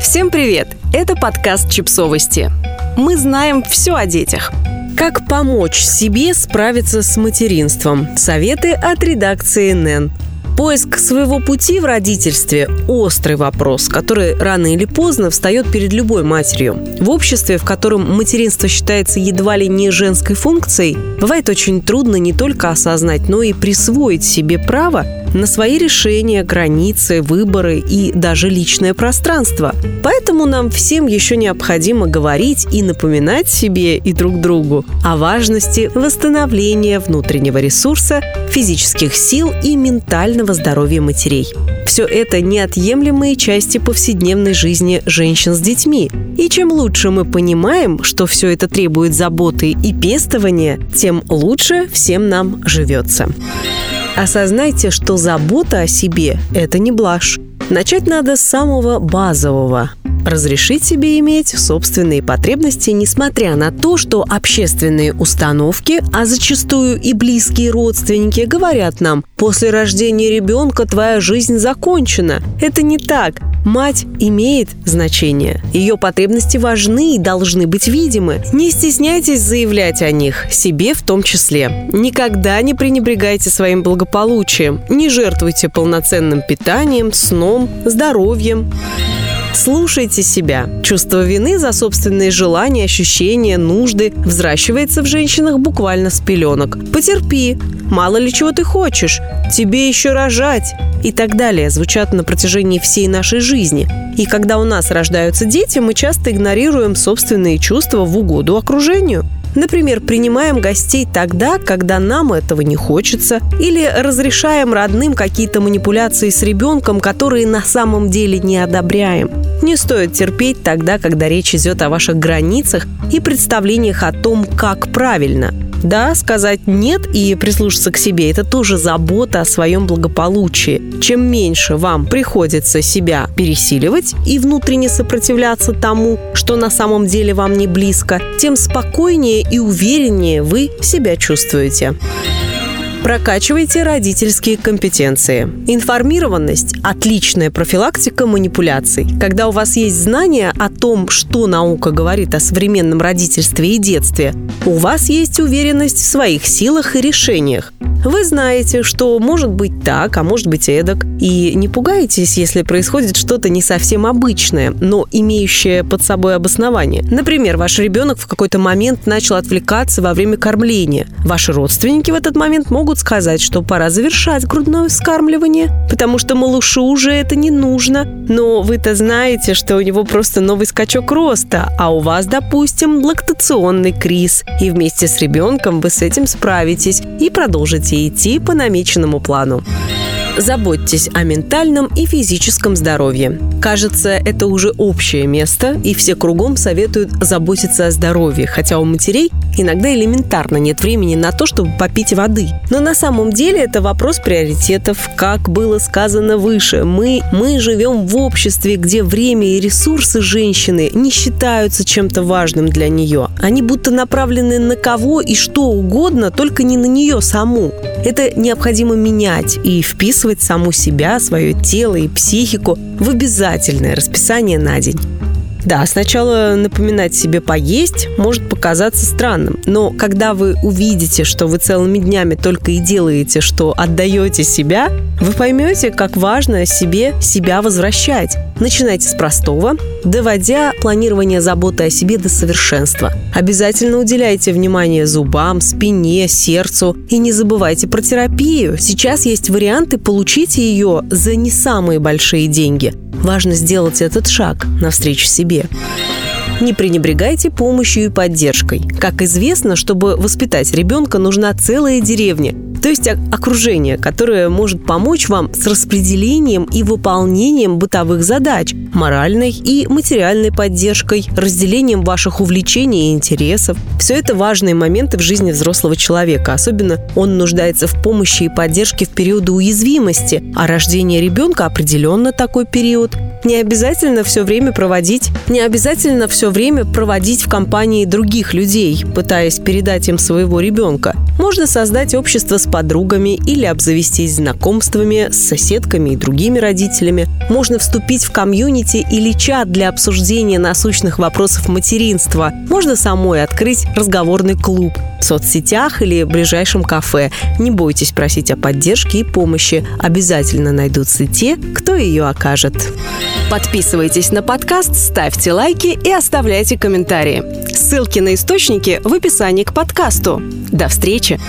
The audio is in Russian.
Всем привет! Это подкаст «Чипсовости». Мы знаем все о детях. Как помочь себе справиться с материнством? Советы от редакции НЭН. Поиск своего пути в родительстве – острый вопрос, который рано или поздно встает перед любой матерью. В обществе, в котором материнство считается едва ли не женской функцией, бывает очень трудно не только осознать, но и присвоить себе право на свои решения, границы, выборы и даже личное пространство. Поэтому нам всем еще необходимо говорить и напоминать себе и друг другу о важности восстановления внутреннего ресурса, физических сил и ментального здоровья матерей. Все это неотъемлемые части повседневной жизни женщин с детьми. И чем лучше мы понимаем, что все это требует заботы и пестования, тем лучше всем нам живется. Осознайте, что забота о себе – это не блажь. Начать надо с самого базового разрешить себе иметь собственные потребности, несмотря на то, что общественные установки, а зачастую и близкие родственники говорят нам, после рождения ребенка твоя жизнь закончена. Это не так. Мать имеет значение. Ее потребности важны и должны быть видимы. Не стесняйтесь заявлять о них, себе в том числе. Никогда не пренебрегайте своим благополучием. Не жертвуйте полноценным питанием, сном, здоровьем. Слушайте себя. Чувство вины за собственные желания, ощущения, нужды взращивается в женщинах буквально с пеленок. Потерпи. Мало ли чего ты хочешь. Тебе еще рожать. И так далее звучат на протяжении всей нашей жизни. И когда у нас рождаются дети, мы часто игнорируем собственные чувства в угоду окружению. Например, принимаем гостей тогда, когда нам этого не хочется, или разрешаем родным какие-то манипуляции с ребенком, которые на самом деле не одобряем. Не стоит терпеть тогда, когда речь идет о ваших границах и представлениях о том, как правильно – да, сказать «нет» и прислушаться к себе – это тоже забота о своем благополучии. Чем меньше вам приходится себя пересиливать и внутренне сопротивляться тому, что на самом деле вам не близко, тем спокойнее и увереннее вы себя чувствуете. Прокачивайте родительские компетенции. Информированность – отличная профилактика манипуляций. Когда у вас есть знания о том, что наука говорит о современном родительстве и детстве, у вас есть уверенность в своих силах и решениях. Вы знаете, что может быть так, а может быть эдак. И не пугайтесь, если происходит что-то не совсем обычное, но имеющее под собой обоснование. Например, ваш ребенок в какой-то момент начал отвлекаться во время кормления. Ваши родственники в этот момент могут сказать, что пора завершать грудное вскармливание, потому что малышу уже это не нужно. Но вы-то знаете, что у него просто новый скачок роста, а у вас, допустим, лактационный криз. И вместе с ребенком вы с этим справитесь и продолжите можете идти по намеченному плану. Заботьтесь о ментальном и физическом здоровье. Кажется, это уже общее место, и все кругом советуют заботиться о здоровье, хотя у матерей иногда элементарно нет времени на то, чтобы попить воды. Но на самом деле это вопрос приоритетов. Как было сказано выше, мы, мы живем в обществе, где время и ресурсы женщины не считаются чем-то важным для нее. Они будто направлены на кого и что угодно, только не на нее саму. Это необходимо менять и вписывать саму себя, свое тело и психику в обязательное расписание на день. Да, сначала напоминать себе поесть может показаться странным, но когда вы увидите, что вы целыми днями только и делаете, что отдаете себя, вы поймете, как важно себе себя возвращать. Начинайте с простого, доводя планирование заботы о себе до совершенства. Обязательно уделяйте внимание зубам, спине, сердцу и не забывайте про терапию. Сейчас есть варианты получить ее за не самые большие деньги. Важно сделать этот шаг навстречу себе. Sabia. Не пренебрегайте помощью и поддержкой. Как известно, чтобы воспитать ребенка, нужна целая деревня – то есть окружение, которое может помочь вам с распределением и выполнением бытовых задач, моральной и материальной поддержкой, разделением ваших увлечений и интересов. Все это важные моменты в жизни взрослого человека. Особенно он нуждается в помощи и поддержке в периоды уязвимости, а рождение ребенка определенно такой период. Не обязательно все время проводить, не обязательно время проводить в компании других людей, пытаясь передать им своего ребенка. Можно создать общество с подругами или обзавестись знакомствами с соседками и другими родителями. Можно вступить в комьюнити или чат для обсуждения насущных вопросов материнства. Можно самой открыть разговорный клуб в соцсетях или ближайшем кафе. Не бойтесь просить о поддержке и помощи. Обязательно найдутся те, кто ее окажет. Подписывайтесь на подкаст, ставьте лайки и оставляйте комментарии. Ссылки на источники в описании к подкасту. До встречи!